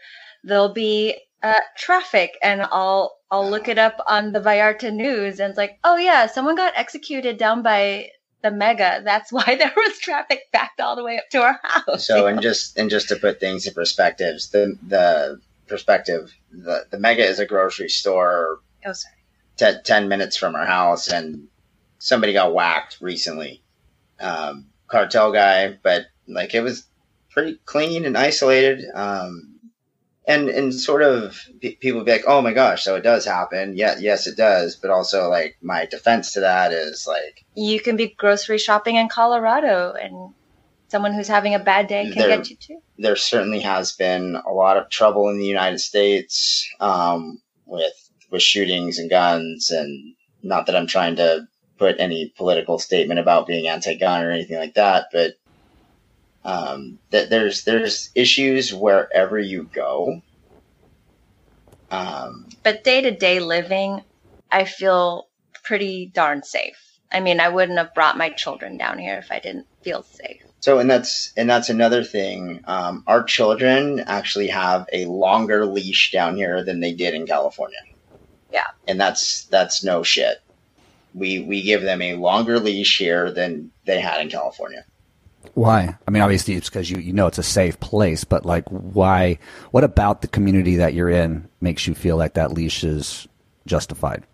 there'll be uh, traffic, and I'll I'll look it up on the Vallarta news, and it's like, oh yeah, someone got executed down by the mega. That's why there was traffic backed all the way up to our house. So, and just and just to put things in perspectives, the the perspective, the the mega is a grocery store. Oh, sorry. Ten, 10 minutes from our house, and somebody got whacked recently. Um, cartel guy, but like it was pretty clean and isolated. Um, and and sort of people be like, oh my gosh, so it does happen. Yeah, yes, it does. But also, like my defense to that is like you can be grocery shopping in Colorado, and someone who's having a bad day can there, get you too. There certainly has been a lot of trouble in the United States um, with with shootings and guns, and not that I'm trying to put any political statement about being anti-gun or anything like that, but um, that there's there's issues wherever you go. Um, but day to day living, I feel pretty darn safe. I mean, I wouldn't have brought my children down here if I didn't feel safe. So, and that's and that's another thing. Um, our children actually have a longer leash down here than they did in California. Yeah, and that's that's no shit. We we give them a longer leash here than they had in California. Why? I mean, obviously it's because you, you know it's a safe place, but like, why? What about the community that you're in makes you feel like that leash is justified?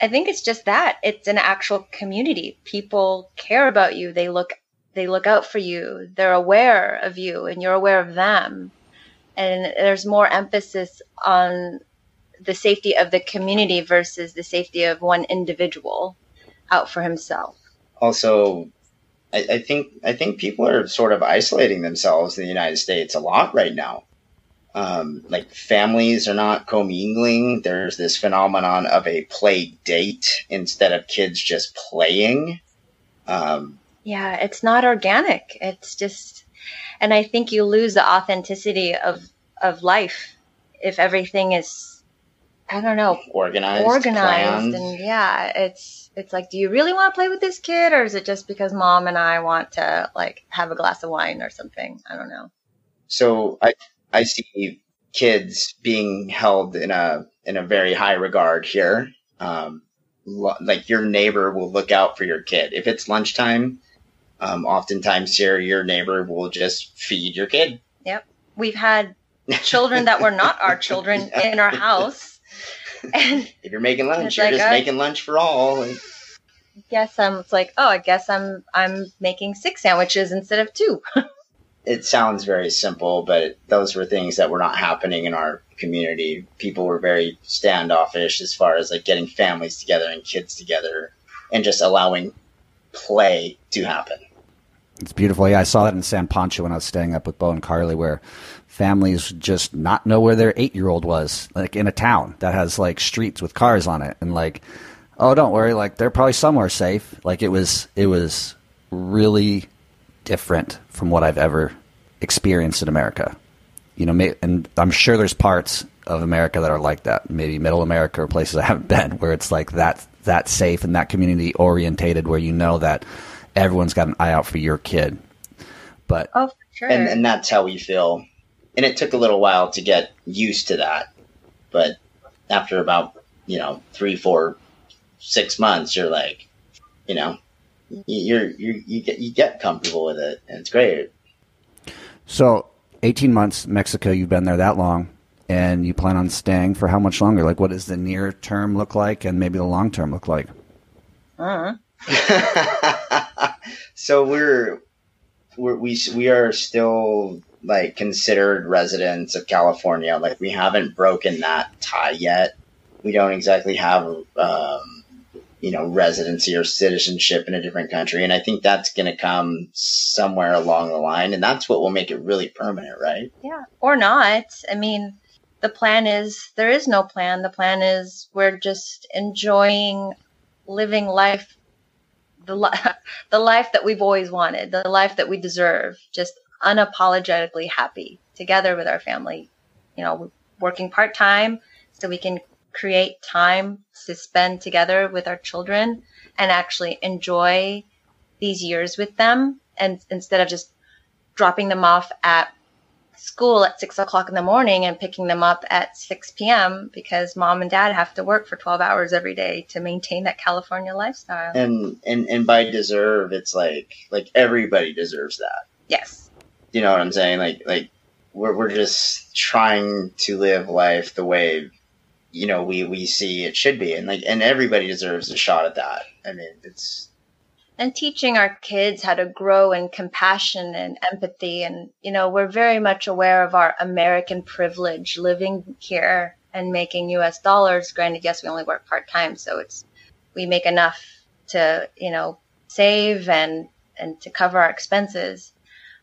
I think it's just that it's an actual community. People care about you. They look they look out for you. They're aware of you, and you're aware of them. And there's more emphasis on the safety of the community versus the safety of one individual out for himself. Also, I, I think I think people are sort of isolating themselves in the United States a lot right now. Um, like families are not commingling. There's this phenomenon of a play date instead of kids just playing. Um, yeah, it's not organic. It's just, and I think you lose the authenticity of of life if everything is, I don't know, organized, organized, planned. and yeah, it's it's like, do you really want to play with this kid, or is it just because mom and I want to like have a glass of wine or something? I don't know. So I I see kids being held in a in a very high regard here. Um, like your neighbor will look out for your kid if it's lunchtime. Um, oftentimes here, your neighbor will just feed your kid. Yep, we've had children that were not our children in our house and if you're making lunch, you're like, just making lunch for all. And... Guess I'm. It's like, oh, I guess I'm. I'm making six sandwiches instead of two. it sounds very simple, but those were things that were not happening in our community. People were very standoffish as far as like getting families together and kids together, and just allowing play to happen. It's beautiful. Yeah, I saw that in San Pancho when I was staying up with Bo and Carly, where families just not know where their eight year old was, like in a town that has like streets with cars on it, and like, oh, don't worry, like they're probably somewhere safe. Like it was, it was really different from what I've ever experienced in America. You know, and I'm sure there's parts of America that are like that. Maybe Middle America or places I haven't been where it's like that that safe and that community orientated, where you know that everyone's got an eye out for your kid. But Oh, for sure. and and that's how we feel. And it took a little while to get used to that, but after about you know three, four, six months, you're like, you know, you're you you get you get comfortable with it, and it's great. so 18 months Mexico, you've been there that long, and you plan on staying for how much longer? Like, what does the near term look like, and maybe the long term look like? Uh-huh. so we're, we're we we are still like considered residents of California. Like we haven't broken that tie yet. We don't exactly have um, you know residency or citizenship in a different country, and I think that's going to come somewhere along the line, and that's what will make it really permanent, right? Yeah, or not. I mean, the plan is there is no plan. The plan is we're just enjoying living life, the the life that we've always wanted, the life that we deserve. Just unapologetically happy together with our family. You know, working part time so we can create time to spend together with our children and actually enjoy these years with them, and instead of just dropping them off at school at six o'clock in the morning and picking them up at 6 p.m. because mom and dad have to work for 12 hours every day to maintain that California lifestyle. And and and by deserve, it's like like everybody deserves that. yes. You know what I'm saying? Like like we're we're just trying to live life the way you know we we see it should be, and like and everybody deserves a shot at that. I mean, it's And teaching our kids how to grow in compassion and empathy. And, you know, we're very much aware of our American privilege living here and making US dollars. Granted, yes, we only work part time. So it's, we make enough to, you know, save and, and to cover our expenses.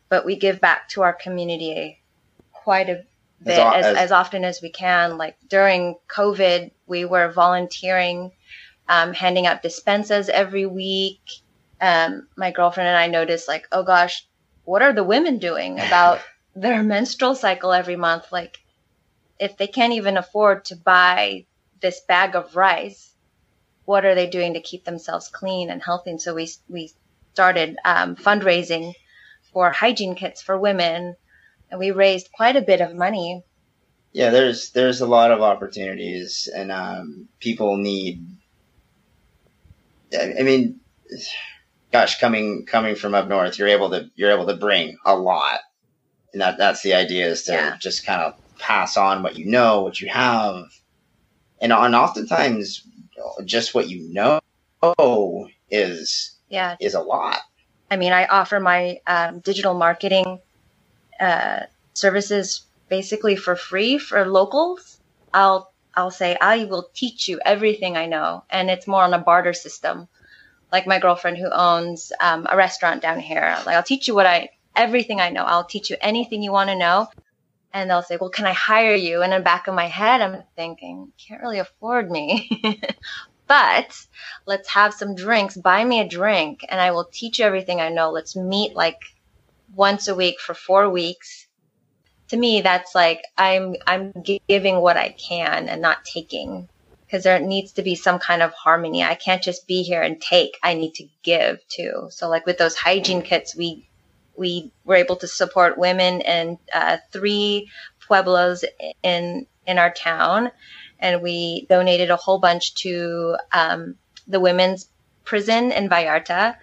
But we give back to our community quite a bit as, as- as often as we can. Like during COVID, we were volunteering, um, handing out despensas every week. Um, my girlfriend and I noticed, like, oh gosh, what are the women doing about their menstrual cycle every month? Like, if they can't even afford to buy this bag of rice, what are they doing to keep themselves clean and healthy? And so we we started um, fundraising for hygiene kits for women, and we raised quite a bit of money. yeah. There's there's a lot of opportunities, and um, people need. I I mean, gosh, coming coming from up north, you're able to you're able to bring a lot, and that that's the idea is to Yeah. just kind of pass on what you know, what you have, and and oftentimes just what you know is Yeah, is a lot. I mean, I offer my um, digital marketing uh, services basically for free for locals. I'll I'll say I will teach you everything I know, and it's more on a barter system. Like my girlfriend who owns um, a restaurant down here, like I'll teach you what I everything I know. I'll teach you anything you want to know, and they'll say, "Well, can I hire you?" And in the back of my head, I'm thinking, "Can't really afford me." But let's have some drinks. Buy me a drink and I will teach you everything I know. Let's meet like once a week for four weeks. To me, that's like I'm I'm giving what I can and not taking because there needs to be some kind of harmony. I can't just be here and take. I need to give too. So like with those hygiene kits, we we were able to support women in uh, three pueblos in in our town, and we donated a whole bunch to um, the women's prison in Vallarta.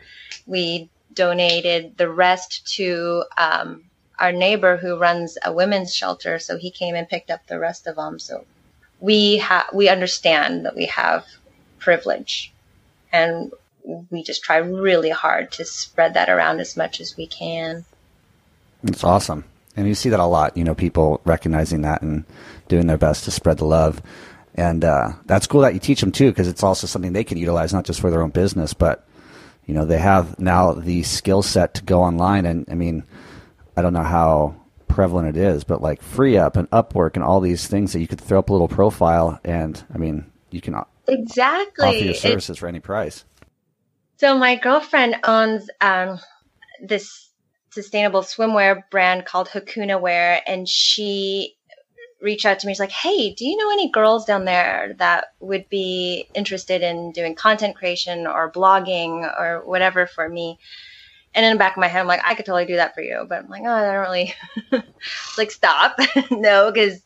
We donated the rest to um, our neighbor who runs a women's shelter, so he came and picked up the rest of them. So we have we understand that we have privilege, and we just try really hard to spread that around as much as we can. It's awesome. And you see that a lot, you know, people recognizing that and doing their best to spread the love. And uh, that's cool that you teach them too, because it's also something they can utilize, not just for their own business, but, you know, they have now the skill set to go online. And I mean, I don't know how prevalent it is, but like FreeUp and Upwork and all these things that you could throw up a little profile and, I mean, you can Exactly. offer your It- services for any price. So my girlfriend owns um, this sustainable swimwear brand called Hakuna Wear, and she reached out to me. She's like, "Hey, do you know any girls down there that would be interested in doing content creation or blogging or whatever for me?" And in the back of my head, I'm like, "I could totally do that for you," but I'm like, "Oh, I don't really." like, stop, no, because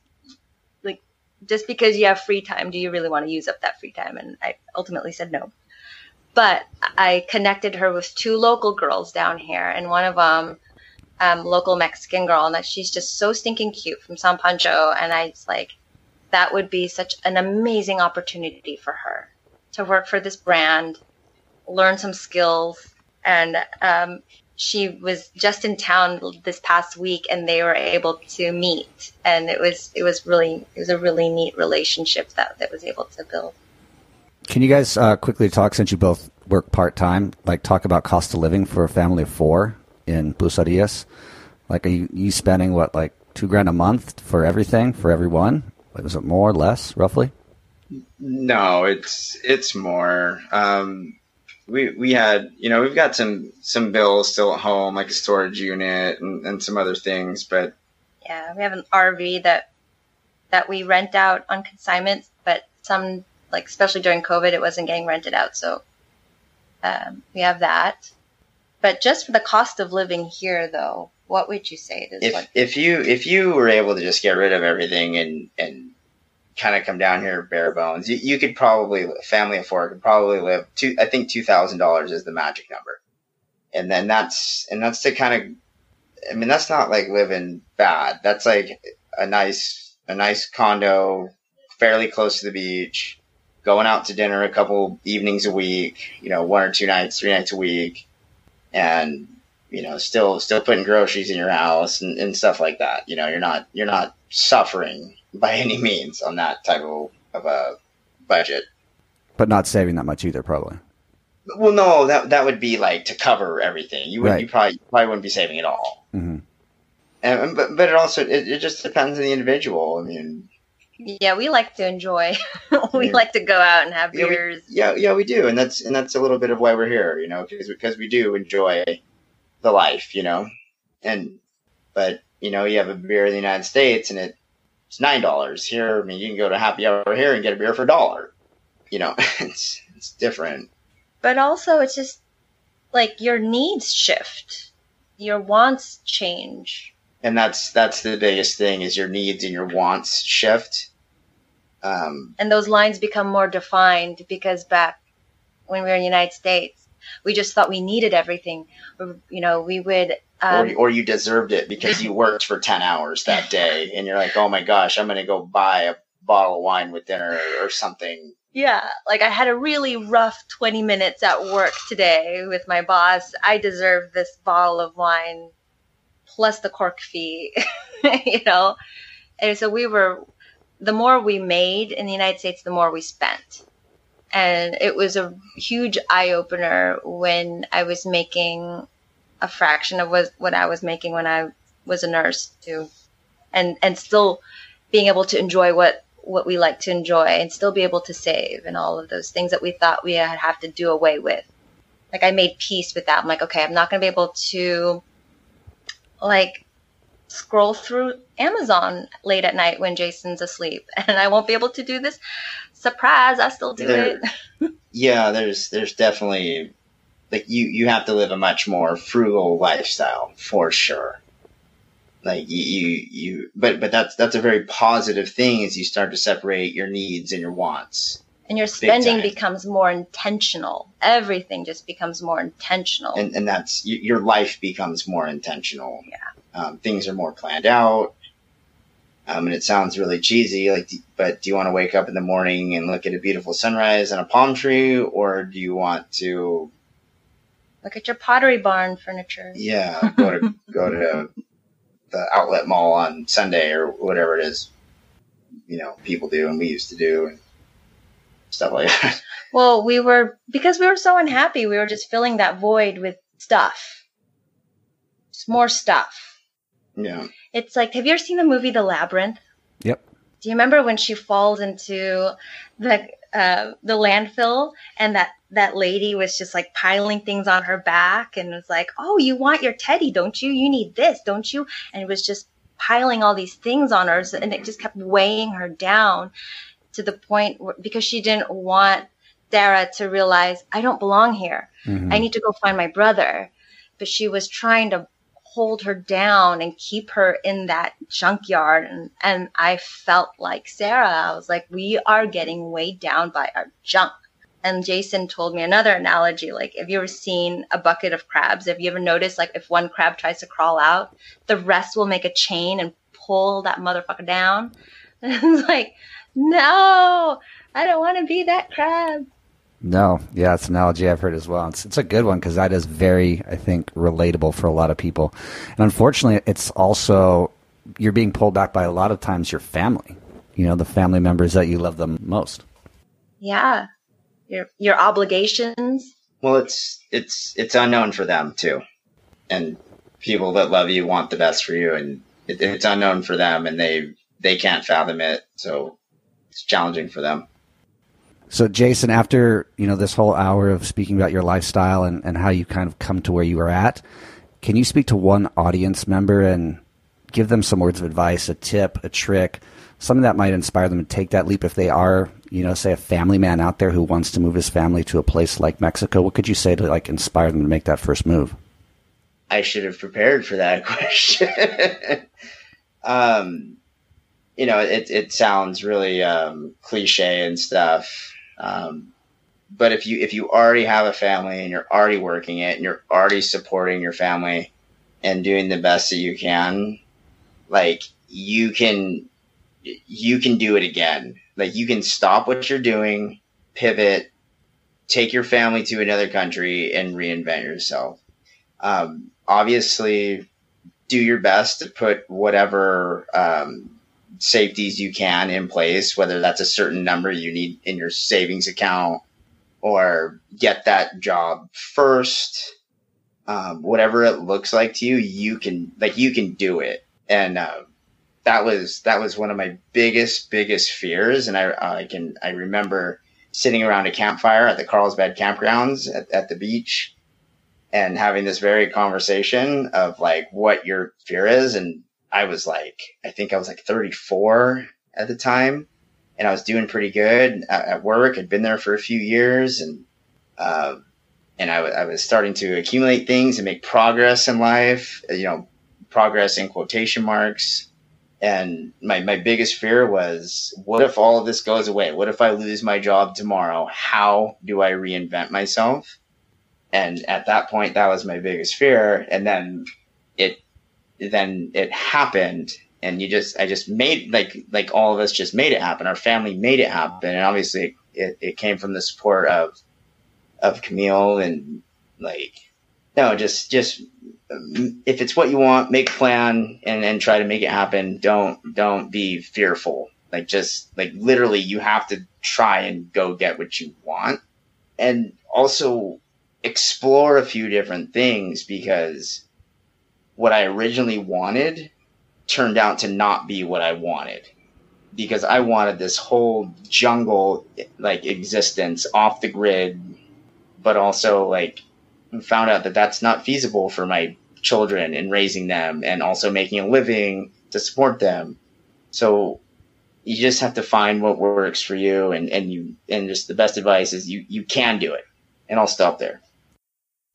like just because you have free time, do you really want to use up that free time? And I ultimately said no. But I connected her with two local girls down here, and one of them um, local Mexican girl, and that she's just so stinking cute from San Pancho. And I was like, that would be such an amazing opportunity for her to work for this brand, learn some skills. And um, she was just in town this past week, and they were able to meet, and it was it was really it was a really neat relationship that that was able to build. Can you guys uh, quickly talk since you both work part time? Like talk about cost of living for a family of four in Bucerías? Like, are you, you spending what, like two grand a month for everything for everyone? Was it more, less, roughly? No, it's it's more. Um, we we had you know we've got some some bills still at home like a storage unit and, and some other things, but yeah, we have an RV that that we rent out on consignment, but some like especially during COVID, it wasn't getting rented out, so um, we have that. But just for the cost of living here, though, what would you say? If like- if you if you were able to just get rid of everything and and kind of come down here bare bones, you, you could probably family of four could probably live two. I think two thousand dollars is the magic number, and then that's and that's to kind of. I mean, that's not like living bad. That's like a nice a nice condo, fairly close to the beach, going out to dinner a couple evenings a week. You know, one or two nights, three nights a week and you know still still putting groceries in your house and, and stuff like that. You know you're not you're not suffering by any means on that type of, of a budget. But not saving that much either probably. Well no that that would be like to cover everything. You would right. you probably probably wouldn't be saving at all. Mm-hmm. and but, but it also it, it just depends on the individual. I mean yeah, we like to enjoy. we yeah. like to go out and have beers. Yeah, we, yeah, yeah, we do, and that's and that's a little bit of why we're here, you know, because because we do enjoy the life, you know, and but you know, you have a beer in the United States and it, it's nine dollars here. I mean, you can go to happy hour here and get a beer for a dollar. You know, it's it's different. But also, it's just like your needs shift, your wants change and that's that's the biggest thing is your needs and your wants shift. Um, and those lines become more defined because back when we were in the united states we just thought we needed everything. You know we would um, or, or you deserved it because you worked for 10 hours that day and you're like oh my gosh i'm going to go buy a bottle of wine with dinner or something. Yeah, like I had a really rough 20 minutes at work today with my boss. I deserve this bottle of wine plus the cork fee, you know? And so we were, the more we made in the United States, the more we spent. And it was a huge eye opener when I was making a fraction of what, what I was making when I was a nurse too. And, and still being able to enjoy what, what we like to enjoy and still be able to save and all of those things that we thought we had have to do away with. Like I made peace with that. I'm like, okay, I'm not going to be able to like scroll through Amazon late at night when Jason's asleep, and I won't be able to do this. Surprise! I still do there, it. yeah, there's there's definitely like you you have to live a much more frugal lifestyle for sure. Like you, you, you but but that's that's a very positive thing as you start to separate your needs and your wants and your spending becomes more intentional. Everything just becomes more intentional. And, and that's your life becomes more intentional. Yeah. Um, things are more planned out. Um, and it sounds really cheesy, like, but do you want to wake up in the morning and look at a beautiful sunrise and a palm tree, or do you want to look at your pottery barn furniture? Yeah, go to go to the outlet mall on Sunday or whatever it is. You know, people do, and we used to do. And, stuff like that. Well, we were because we were so unhappy. We were just filling that void with stuff, just more stuff. Yeah. It's like, have you ever seen the movie The Labyrinth? Yep. Do you remember when she falls into the uh, the landfill, and that that lady was just like piling things on her back, and was like, "Oh, you want your teddy, don't you? You need this, don't you?" And it was just piling all these things on her, and it just kept weighing her down to the point where, because she didn't want Sarah to realize I don't belong here. Mhm. I need to go find my brother. But she was trying to hold her down and keep her in that junkyard. And, and I felt like Sarah. I was like, we are getting weighed down by our junk. And Jason told me another analogy. Like, have you ever seen a bucket of crabs? Have you ever noticed, like, if one crab tries to crawl out, the rest will make a chain and pull that motherfucker down? it's like, no, I don't want to be that crab. No, yeah, it's an analogy I've heard as well. It's, it's a good one because that is very, I think, relatable for a lot of people. And unfortunately, it's also you're being pulled back by a lot of times your family. You know, the family members that you love the most. Yeah. Your, your obligations. Well, it's it's it's unknown for them too, and people that love you want the best for you, and it, it's unknown for them, and they they can't fathom it, so it's challenging for them. So, Jason, after you know this whole hour of speaking about your lifestyle and, and how you kind of come to where you are at, can you speak to one audience member and give them some words of advice, a tip, a trick, something that might inspire them to take that leap if they are, you know, say a family man out there who wants to move his family to a place like Mexico? What could you say to like inspire them to make that first move? I should have prepared for that question. um, you know, it it sounds really um, cliche and stuff. Um, but if you if you already have a family and you're already working it and you're already supporting your family and doing the best that you can, like you can you can do it again. Like you can stop what you're doing, pivot, take your family to another country and reinvent yourself. Um, obviously, do your best to put whatever um, safeties you can in place, whether that's a certain number you need in your savings account or get that job first. Um, whatever it looks like to you, you can like you can do it, and uh, that was that was one of my biggest biggest fears. And I I can I remember sitting around a campfire at the Carlsbad campgrounds at, at the beach and having this very conversation of like what your fear is. And I was like, I think I was like 34 at the time and I was doing pretty good at, at work. I'd been there for a few years and, uh, and I, I was starting to accumulate things and make progress in life, you know, progress in quotation marks. And my, my biggest fear was, what if all of this goes away? What if I lose my job tomorrow? How do I reinvent myself? And at that point, that was my biggest fear. And then then it happened and you just, I just made like, like all of us just made it happen. Our family made it happen. And obviously it, it came from the support of, of Camille and like, no, just, just if it's what you want, make plan and, and try to make it happen. Don't, don't be fearful. Like just like literally you have to try and go get what you want. And also explore a few different things because what I originally wanted turned out to not be what I wanted because I wanted this whole jungle like existence off the grid, but also like found out that that's not feasible for my children and raising them and also making a living to support them. So you just have to find what works for you and, and you and just the best advice is you you can do it. And I'll stop there.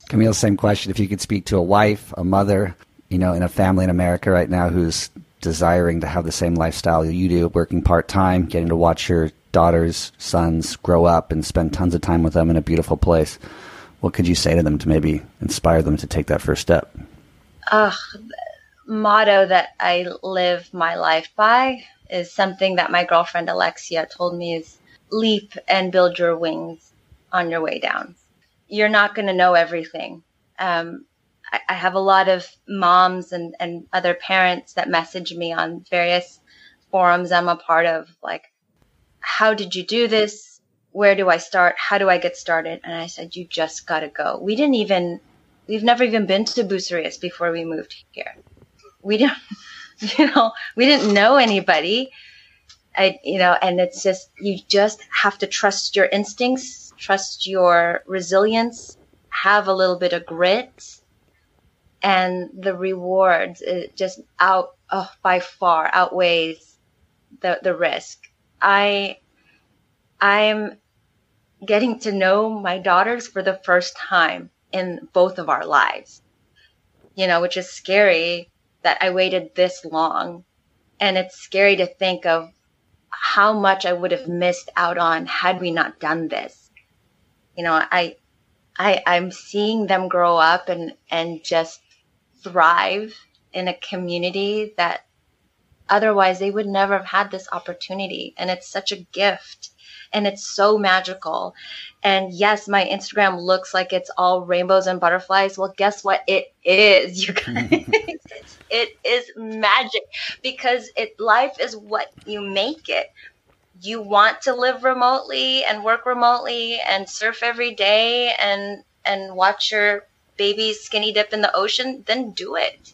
Camille, same question. If you could speak to a wife, a mother, you know, in a family in America right now who's desiring to have the same lifestyle you do, working part time, getting to watch your daughters, sons grow up and spend tons of time with them in a beautiful place, what could you say to them to maybe inspire them to take that first step? The motto that I live my life by is something that my girlfriend Alexia told me is leap and build your wings on your way down. You're not going to know everything. Um, I, I have a lot of moms and, and other parents that message me on various forums I'm a part of, like, how did you do this? Where do I start? How do I get started? And I said, you just got to go. We didn't even, we've never even been to Bucerias before we moved here. We didn't, you know, we didn't know anybody. I, you know, and it's just, you just have to trust your instincts, trust your resilience, have a little bit of grit, and the rewards just out oh, by far outweighs the, the risk. I, I'm getting to know my daughters for the first time in both of our lives, you know, which is scary that I waited this long. And it's scary to think of how much I would have missed out on had we not done this. You know, I, I, I'm seeing them grow up and, and just thrive in a community that otherwise they would never have had this opportunity. And it's such a gift and it's so magical. And yes, my Instagram looks like it's all rainbows and butterflies. Well, guess what? It is, you guys. it is magic because it life is what you make it. You want to live remotely and work remotely and surf every day and and watch your babies skinny dip in the ocean, then do it.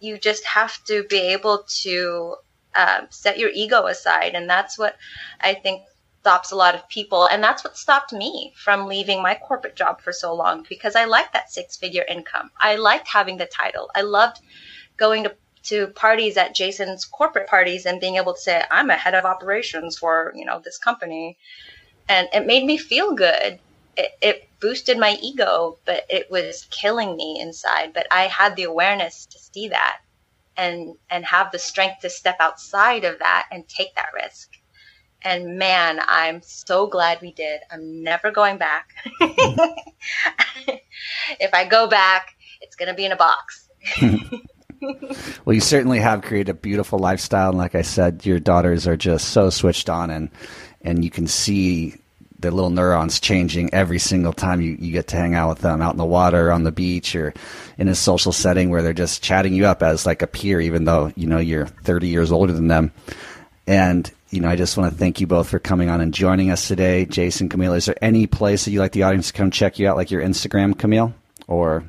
You just have to be able to um, set your ego aside, and that's what I think stops a lot of people. And that's what stopped me from leaving my corporate job for so long because I liked that six figure income. I liked having the title. I loved going to to parties at Jason's corporate parties and being able to say, I'm a head of operations for, you know, this company. And it made me feel good. It, it boosted my ego, but it was killing me inside. But I had the awareness to see that and, and have the strength to step outside of that and take that risk. And man, I'm so glad we did. I'm never going back. if I go back, it's going to be in a box. well, you certainly have created a beautiful lifestyle, and like I said, your daughters are just so switched on, and and you can see little neurons changing every single time you, you get to hang out with them out in the water, on the beach, or in a social setting where they're just chatting you up as like a peer, even though you know you're 30 years older than them. And you know, I just want to thank you both for coming on and joining us today. Jason, Camille, is there any place that you'd like the audience to come check you out, like your Instagram, Camille? Or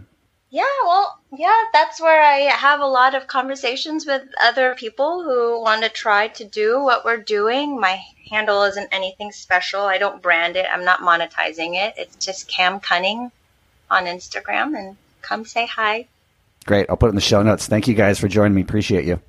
Yeah, well, yeah, that's where I have a lot of conversations with other people who want to try to do what we're doing. My handle isn't anything special. I don't brand it. I'm not monetizing it. It's just Cam Cunning on Instagram and come say hi. Great. I'll put it in the show notes. Thank you guys for joining me. Appreciate you.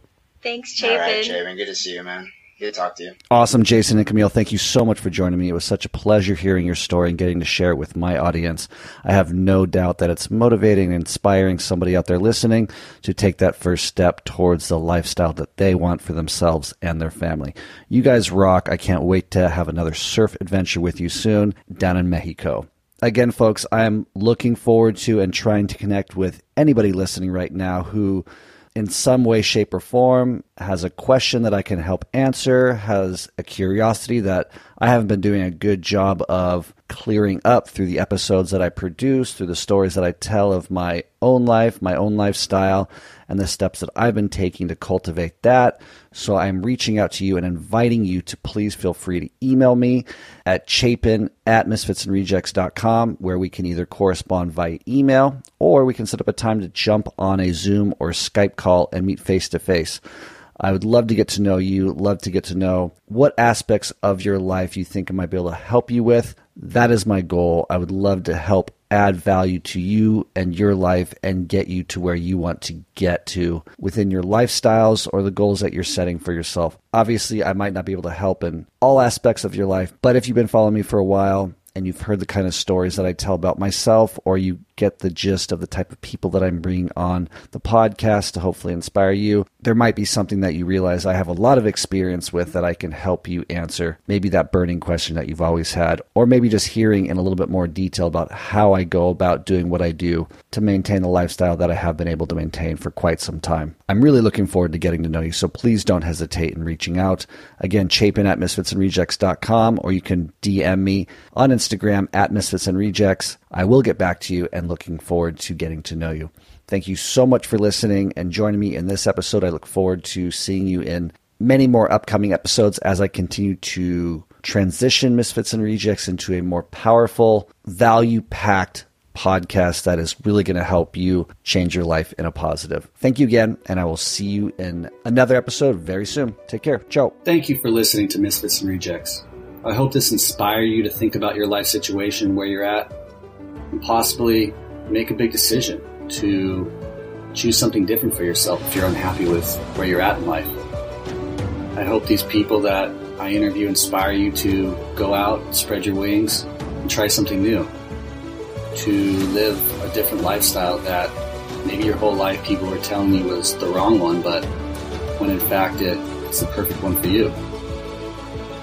Thanks, Chapin. All right, Chapin. Good to see you, man. Good to talk to you. Awesome, Jason and Camille. Thank you so much for joining me. It was such a pleasure hearing your story and getting to share it with my audience. I have no doubt that it's motivating and inspiring somebody out there listening to take that first step towards the lifestyle that they want for themselves and their family. You guys rock. I can't wait to have another surf adventure with you soon down in Mexico. Again, folks, I am looking forward to and trying to connect with anybody listening right now who in some way, shape, or form, has a question that I can help answer, has a curiosity that I haven't been doing a good job of clearing up through the episodes that I produce, through the stories that I tell of my own life, my own lifestyle, and the steps that I've been taking to cultivate that. So I'm reaching out to you and inviting you to please feel free to email me at chapin at misfitsandrejects.com, where we can either correspond via email or we can set up a time to jump on a Zoom or Skype call and meet face to face. I would love to get to know you, love to get to know what aspects of your life you think I might be able to help you with. That is my goal. I would love to help add value to you and your life and get you to where you want to get to within your lifestyles or the goals that you're setting for yourself. Obviously, I might not be able to help in all aspects of your life, but if you've been following me for a while, and you've heard the kind of stories that I tell about myself, or you get the gist of the type of people that I'm bringing on the podcast to hopefully inspire you, there might be something that you realize I have a lot of experience with that I can help you answer. Maybe that burning question that you've always had, or maybe just hearing in a little bit more detail about how I go about doing what I do to maintain the lifestyle that I have been able to maintain for quite some time. I'm really looking forward to getting to know you, so please don't hesitate in reaching out. Again, chapin at misfitsandrejects.com, or you can DM me on Instagram at misfits and rejects. I will get back to you and looking forward to getting to know you. Thank you so much for listening and joining me in this episode. I look forward to seeing you in many more upcoming episodes as I continue to transition Misfits and Rejects into a more powerful, value packed podcast that is really going to help you change your life in a positive. Thank you again, and I will see you in another episode very soon. Take care. Ciao. Thank you for listening to Misfits and Rejects. I hope this inspire you to think about your life situation, where you're at, and possibly make a big decision to choose something different for yourself if you're unhappy with where you're at in life. I hope these people that I interview inspire you to go out, spread your wings, and try something new. To live a different lifestyle that maybe your whole life people were telling you was the wrong one, but when in fact it, it's the perfect one for you.